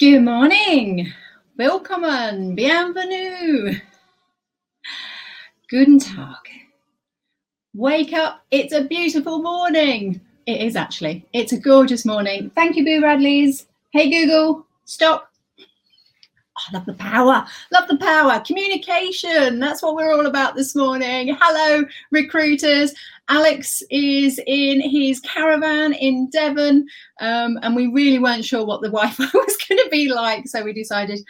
Good morning. Willkommen. Bienvenue. Guten Tag. Wake up. It's a beautiful morning. It is actually. It's a gorgeous morning. Thank you, Boo Radleys. Hey, Google. Stop. Love the power. Love the power. Communication. That's what we're all about this morning. Hello, recruiters. Alex is in his caravan in Devon, um, and we really weren't sure what the Wi Fi was going to be like. So we decided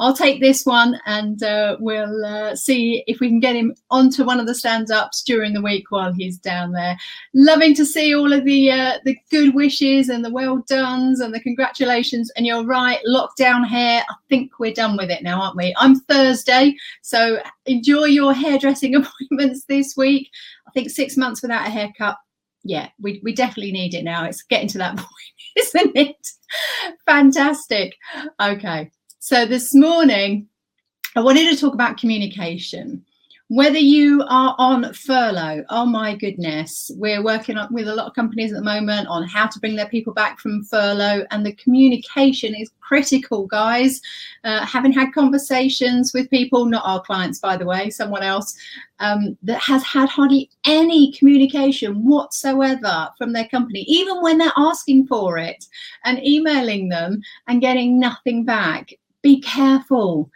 I'll take this one and uh, we'll uh, see if we can get him onto one of the stand ups during the week while he's down there. Loving to see all of the uh, the good wishes and the well dones and the congratulations. And you're right, lockdown hair. I think we're done with it now, aren't we? I'm Thursday, so enjoy your hairdressing appointments this week. I think six months without a haircut. Yeah, we, we definitely need it now. It's getting to that point, isn't it? Fantastic. Okay. So this morning, I wanted to talk about communication. Whether you are on furlough, oh my goodness, we're working with a lot of companies at the moment on how to bring their people back from furlough, and the communication is critical, guys. Uh, having had conversations with people, not our clients, by the way, someone else, um, that has had hardly any communication whatsoever from their company, even when they're asking for it and emailing them and getting nothing back be careful.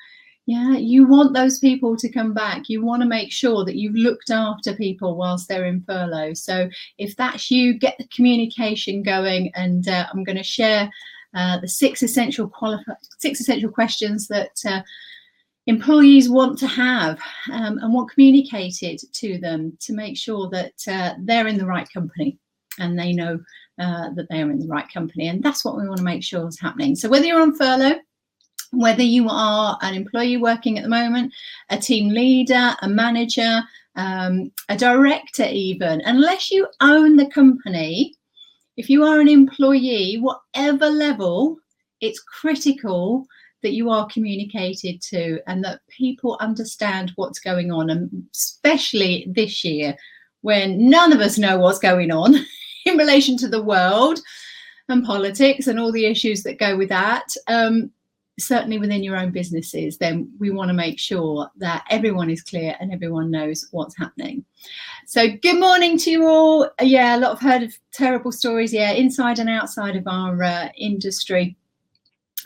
Yeah, you want those people to come back. You want to make sure that you've looked after people whilst they're in furlough. So if that's you, get the communication going. And uh, I'm going to share uh, the six essential six essential questions that uh, employees want to have um, and want communicated to them to make sure that uh, they're in the right company and they know uh, that they're in the right company. And that's what we want to make sure is happening. So whether you're on furlough whether you are an employee working at the moment, a team leader, a manager, um, a director, even, unless you own the company, if you are an employee, whatever level, it's critical that you are communicated to and that people understand what's going on, and especially this year when none of us know what's going on in relation to the world and politics and all the issues that go with that. Um, certainly within your own businesses, then we want to make sure that everyone is clear and everyone knows what's happening. So, good morning to you all. Yeah, a lot of heard of terrible stories, yeah, inside and outside of our uh, industry.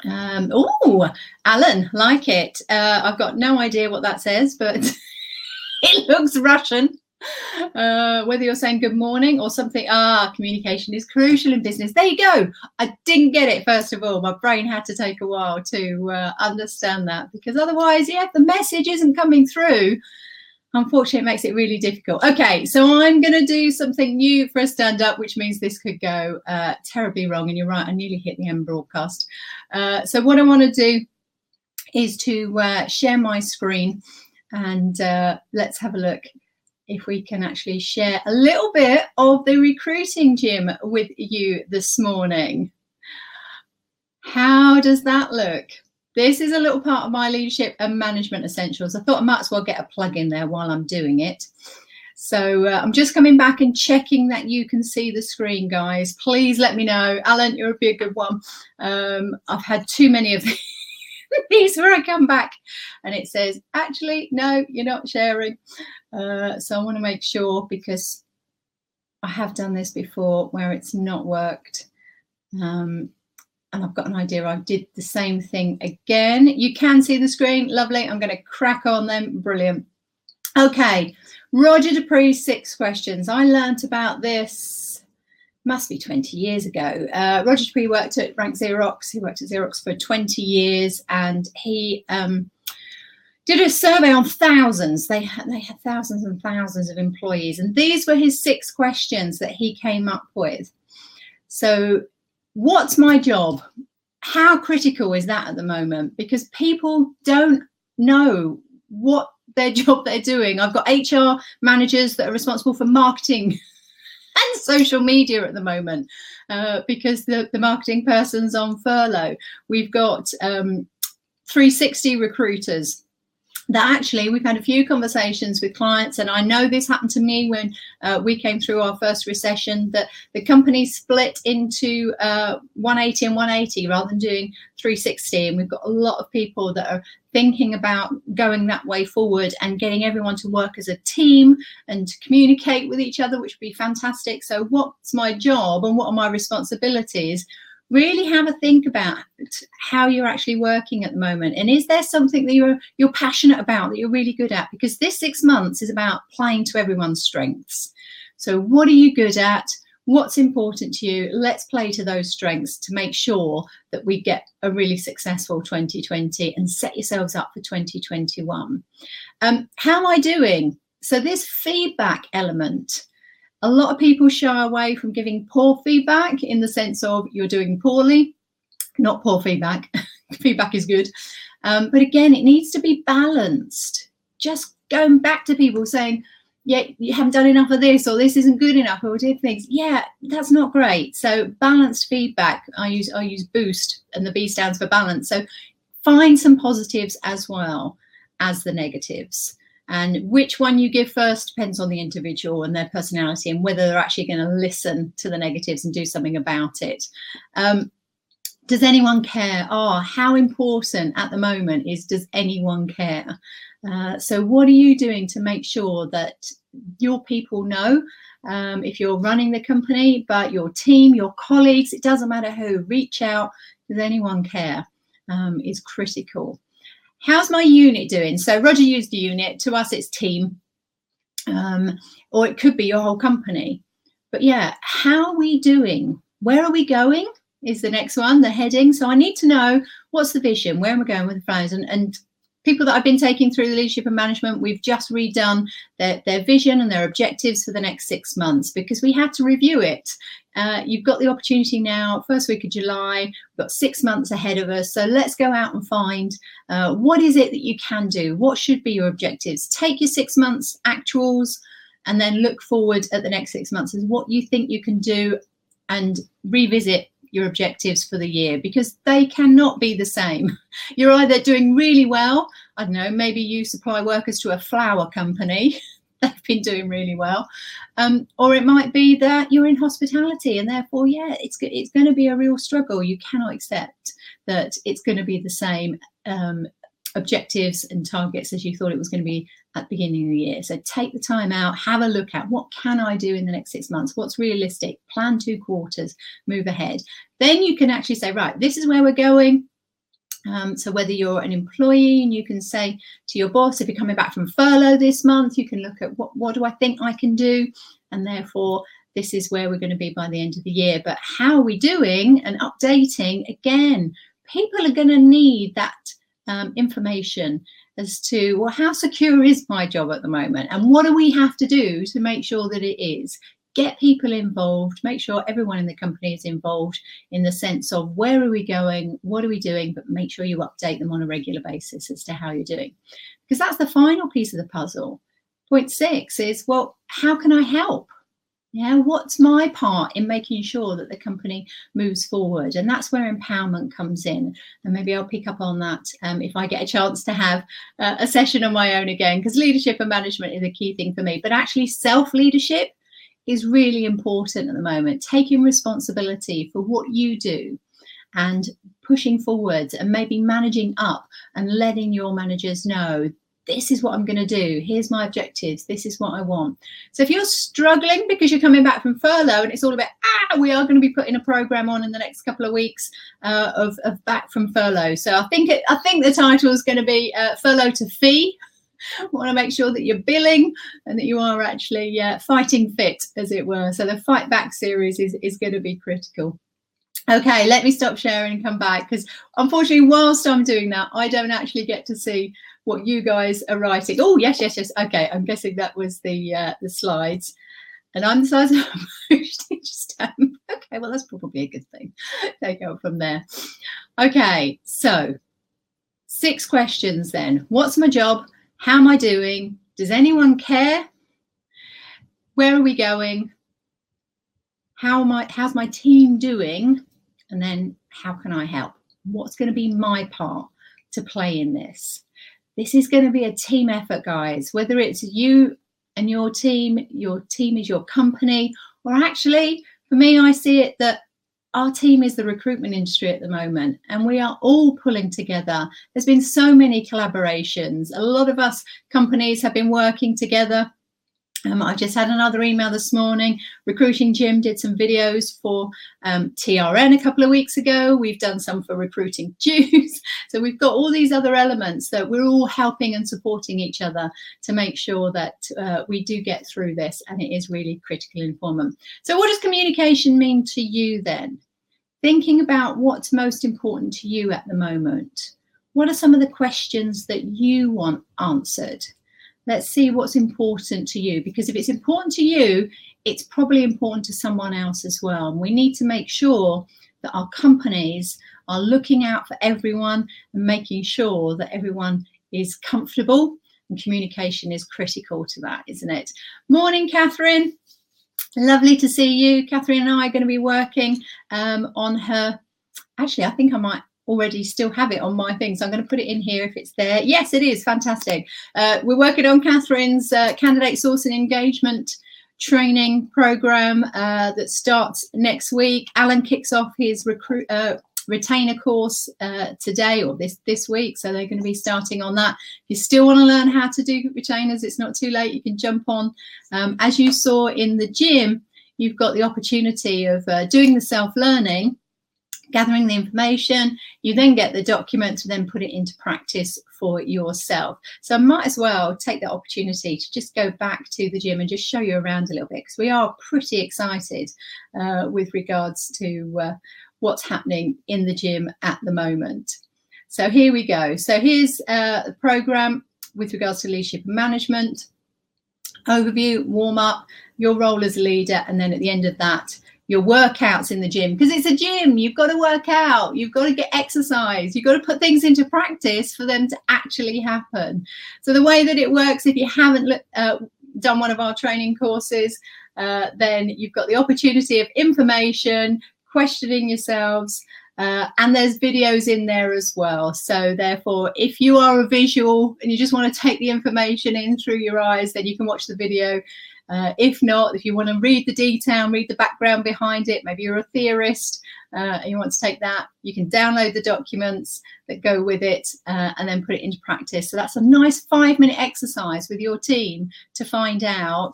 Um, oh, Alan, like it. Uh, I've got no idea what that says, but it looks Russian uh, whether you're saying good morning or something. Ah, communication is crucial in business. There you go. I didn't get it, first of all. My brain had to take a while to uh, understand that because otherwise, yeah, the message isn't coming through, unfortunately, it makes it really difficult. Okay, so I'm going to do something new for a stand up, which means this could go uh, terribly wrong. And you're right, I nearly hit the end broadcast. Uh, so, what I want to do is to uh, share my screen and uh, let's have a look if we can actually share a little bit of the recruiting gym with you this morning. How does that look? This is a little part of my leadership and management essentials. I thought I might as well get a plug in there while I'm doing it. So uh, I'm just coming back and checking that you can see the screen, guys. Please let me know. Alan, you'll be a good one. Um, I've had too many of these. these where I come back and it says, actually, no, you're not sharing. Uh, so I want to make sure because I have done this before where it's not worked. Um, and I've got an idea. I did the same thing again. You can see the screen. Lovely. I'm going to crack on them. Brilliant. Okay. Roger D'Aprix, six questions. I learnt about this must be 20 years ago. Uh, Roger D'Aprix worked at Rank Xerox. He worked at Xerox for 20 years and he um, did a survey on thousands. They they had thousands and thousands of employees. And these were his six questions that he came up with. So, what's my job? How critical is that at the moment? Because people don't know what their job they're doing. I've got HR managers that are responsible for marketing and social media at the moment uh, because the, the marketing person's on furlough. We've got um, 360 recruiters that actually we've had a few conversations with clients and i know this happened to me when uh, we came through our first recession that the company split into uh, 180 and 180 rather than doing 360 and we've got a lot of people that are thinking about going that way forward and getting everyone to work as a team and to communicate with each other which would be fantastic. So what's my job and what are my responsibilities really have a think about how you're actually working at the moment. And is there something that you're you're passionate about that you're really good at? Because this six months is about playing to everyone's strengths. So what are you good at? What's important to you? Let's play to those strengths to make sure that we get a really successful 2020 and set yourselves up for 2021 um, how am i doing? So this feedback element a lot of people shy away from giving poor feedback in the sense of you're doing poorly, not poor feedback. feedback is good. Um, but again, it needs to be balanced. Just going back to people saying, yeah, you haven't done enough of this, or this isn't good enough, or did things. Yeah, that's not great. So balanced feedback. I use I use boost, and the B stands for balance. So find some positives as well as the negatives. And which one you give first depends on the individual and their personality and whether they're actually going to listen to the negatives and do something about it. Um, does anyone care? Oh, how important at the moment is does anyone care? Uh, so, what are you doing to make sure that your people know um, if you're running the company, but your team, your colleagues, it doesn't matter who, reach out. Does anyone care? Um, is critical how's my unit doing? So Roger used the unit. To us, it's team, um, or it could be your whole company. But yeah, how are we doing? Where are we going? Is the next one the heading? So I need to know what's the vision, where am I going with the phones, and, and people that I've been taking through the leadership and management, we've just redone their, their vision and their objectives for the next six months because we had to review it. Uh, you've got the opportunity now, first week of July, we've got six months ahead of us. So let's go out and find uh, what is it that you can do? What should be your objectives? Take your six months actuals and then look forward at the next six months as what you think you can do and revisit your objectives for the year because they cannot be the same. You're either doing really well, I don't know, maybe you supply workers to a flower company, they've been doing really well, um, or it might be that you're in hospitality and therefore, yeah, it's it's going to be a real struggle. You cannot accept that it's going to be the same um, objectives and targets as you thought it was going to be at the beginning of the year. So take the time out, have a look at what can I do in the next six months? What's realistic? Plan two quarters, move ahead. Then you can actually say, right, this is where we're going. Um, so whether you're an employee and you can say to your boss, if you're coming back from furlough this month, you can look at what, what do I think I can do? And therefore, this is where we're going to be by the end of the year. But how are we doing and updating? Again, people are going to need that um, information as to well how secure is my job at the moment? And what do we have to do to make sure that it is? Get people involved make sure everyone in the company is involved in the sense of where are we going what are we doing but make sure you update them on a regular basis as to how you're doing. Because that's the final piece of the puzzle. Point six is well how can i help yeah, what's my part in making sure that the company moves forward? And that's where empowerment comes in. And maybe I'll pick up on that um, if I get a chance to have uh, a session on my own again, because leadership and management is a key thing for me. But actually, self leadership is really important at the moment. Taking responsibility for what you do and pushing forwards and maybe managing up and letting your managers know this is what I'm going to do. Here's my objectives. This is what I want. So if you're struggling because you're coming back from furlough and it's all about, ah, we are going to be putting a program on in the next couple of weeks uh, of, of back from furlough. So I think it, I think the title is going to be uh, furlough to fee. want to make sure that you're billing and that you are actually uh, fighting fit, as it were. So the fight back series is, is going to be critical. Okay, let me stop sharing and come back because unfortunately, whilst I'm doing that, I don't actually get to see what you guys are writing. Oh, yes, yes, yes. Okay, I'm guessing that was the uh, the slides. And I'm the size of stamp. Okay, well, that's probably a good thing. Take out from there. Okay, so six questions then. What's my job? How am I doing? Does anyone care? Where are we going? How am I, how's my team doing? And then how can I help? What's going to be my part to play in this? This is going to be a team effort, guys. Whether it's you and your team, your team is your company, or actually, for me, I see it that our team is the recruitment industry at the moment and we are all pulling together there's been so many collaborations a lot of us companies have been working together um, I just had another email this morning. Recruiting Gym did some videos for um, TRN a couple of weeks ago. We've done some for Recruiting Jews. so we've got all these other elements that we're all helping and supporting each other to make sure that uh, we do get through this and it is really critical informant. So what does communication mean to you then? Thinking about what's most important to you at the moment. What are some of the questions that you want answered? Let's see what's important to you because if it's important to you it's probably important to someone else as well. And we need to make sure that our companies are looking out for everyone and making sure that everyone is comfortable and communication is critical to that isn't it? Morning catherine. Lovely to see you. Catherine and i are going to be working um, on her actually i think i might already still have it on my thing. So I'm going to put it in here if it's there. Yes, it is. Fantastic. Uh, we're working on Catherine's uh, candidate sourcing and engagement training program uh, that starts next week. Alan kicks off his recruit uh, retainer course uh, today or this this week so they're going to be starting on that if you still want to learn how to do retainers it's not too late you can jump on um, as you saw in the gym you've got the opportunity of uh, doing the self-learning gathering the information. You then get the document to then put it into practice for yourself. So I might as well take that opportunity to just go back to the gym and just show you around a little bit because we are pretty excited uh, with regards to uh, what's happening in the gym at the moment. So here we go. So here's uh, the program with regards to leadership and management. Overview, warm up, your role as a leader, and then at the end of that, your workouts in the gym because it's a gym you've got to work out you've got to get exercise you've got to put things into practice for them to actually happen so the way that it works if you haven't uh, done one of our training courses uh, then you've got the opportunity of information questioning yourselves uh, and there's videos in there as well. So therefore, if you are a visual and you just want to take the information in through your eyes, then you can watch the video uh, if not, if you want to read the detail, and read the background behind it, maybe you're a theorist uh, and you want to take that, you can download the documents that go with it uh, and then put it into practice. So that's a nice five minute exercise with your team to find out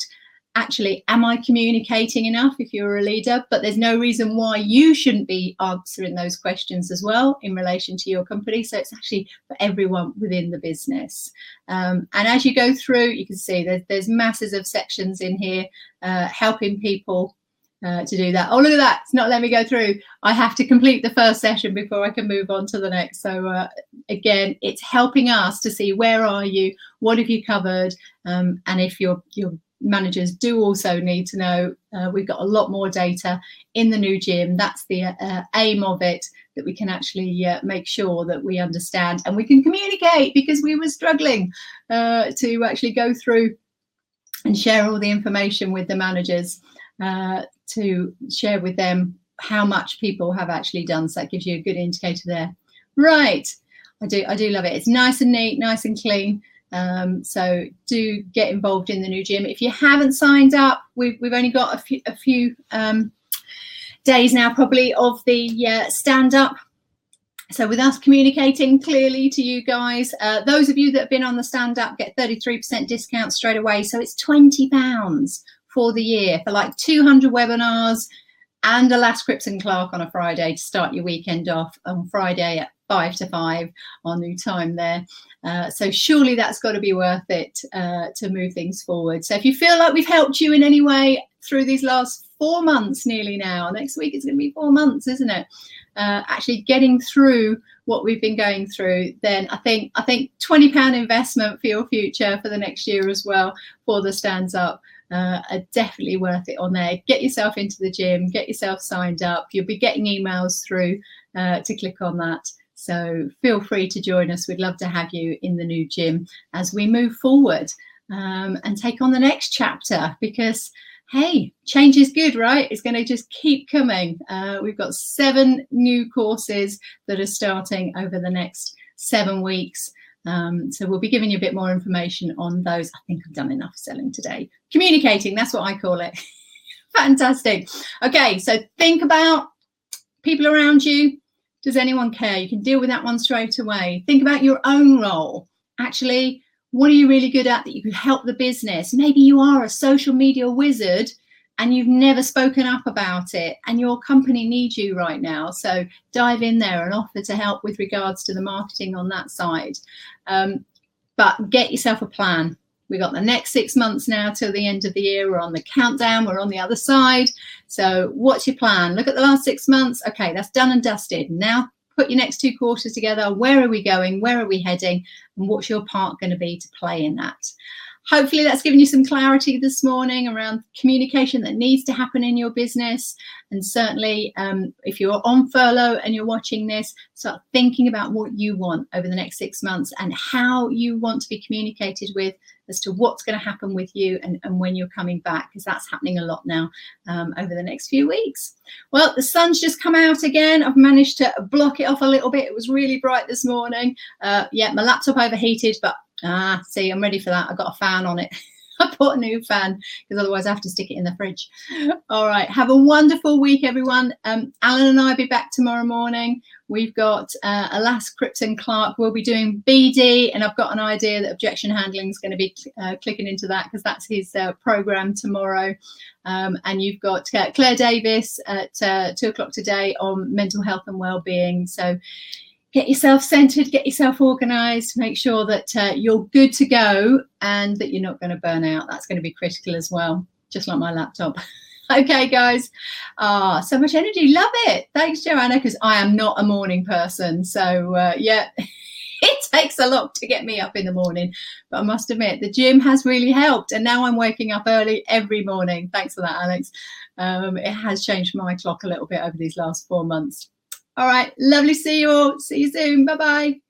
actually, am I communicating enough if you're a leader? But there's no reason why you shouldn't be answering those questions as well in relation to your company. So it's actually for everyone within the business. Um, and as you go through, you can see there's, there's masses of sections in here uh, helping people uh, to do that. Oh, look at that. It's not letting me go through. I have to complete the first session before I can move on to the next. So uh, again, it's helping us to see where are you, what have you covered, um, and if you're you're managers do also need to know uh, we've got a lot more data in the new gym. That's the uh, aim of it, that we can actually uh, make sure that we understand and we can communicate because we were struggling uh, to actually go through and share all the information with the managers uh, to share with them how much people have actually done. So that gives you a good indicator there. Right. I do, I do love it. It's nice and neat, nice and clean. Um, so do get involved in the new gym. If you haven't signed up, we've, we've only got a few, a few um, days now probably of the uh, stand up. So with us communicating clearly to you guys, uh, those of you that have been on the stand up get 33% discount straight away. So it's 20 pounds for the year for like 200 webinars and a last Cripps and Clark on a Friday to start your weekend off on Friday at five to five, our new time there. Uh, so surely that's got to be worth it uh, to move things forward. So if you feel like we've helped you in any way through these last four months, nearly now, next week it's going to be four months, isn't it? Uh, actually getting through what we've been going through, then I think I think twenty pound investment for your future for the next year as well for the stands up. Uh, are definitely worth it on there. Get yourself into the gym, get yourself signed up. You'll be getting emails through uh, to click on that. So feel free to join us. We'd love to have you in the new gym as we move forward um, and take on the next chapter because, hey, change is good, right? It's going to just keep coming. Uh, we've got seven new courses that are starting over the next seven weeks. Um, so we'll be giving you a bit more information on those. I think I've done enough selling today. Communicating, that's what I call it. Fantastic. Okay, so think about people around you. Does anyone care? You can deal with that one straight away. Think about your own role. Actually, what are you really good at that you could help the business? Maybe you are a social media wizard and you've never spoken up about it and your company needs you right now so dive in there and offer to help with regards to the marketing on that side um, but get yourself a plan we got the next six months now till the end of the year. We're on the countdown. We're on the other side. So what's your plan? Look at the last six months. Okay that's done and dusted. Now put your next two quarters together. Where are we going? Where are we heading? And what's your part going to be to play in that? Hopefully, that's given you some clarity this morning around communication that needs to happen in your business. And certainly, um, if you're on furlough and you're watching this, start thinking about what you want over the next six months and how you want to be communicated with as to what's going to happen with you and, and when you're coming back, because that's happening a lot now um, over the next few weeks. Well, the sun's just come out again. I've managed to block it off a little bit. It was really bright this morning. Uh, yeah, my laptop overheated, but Ah, see, I'm ready for that. I've got a fan on it. I bought a new fan because otherwise I have to stick it in the fridge. All right. Have a wonderful week, everyone. Um, Alan and I will be back tomorrow morning. We've got uh, Alas Cripton Clark. We'll be doing BD, and I've got an idea that objection handling is going to be uh, clicking into that because that's his uh, program tomorrow. Um, and you've got uh, Claire Davis at uh, two o'clock today on mental health and well-being. So get yourself centered, get yourself organized, make sure that uh, you're good to go and that you're not going to burn out. That's going to be critical as well, just like my laptop. okay, guys. Ah, so much energy. Love it. Thanks, Joanna, because I am not a morning person. So, uh, yeah. it takes a lot to get me up in the morning. But I must admit, the gym has really helped. And now I'm waking up early every morning. Thanks for that, Alex. Um, it has changed my clock a little bit over these last four months. All right. Lovely to see you all. See you soon. Bye bye.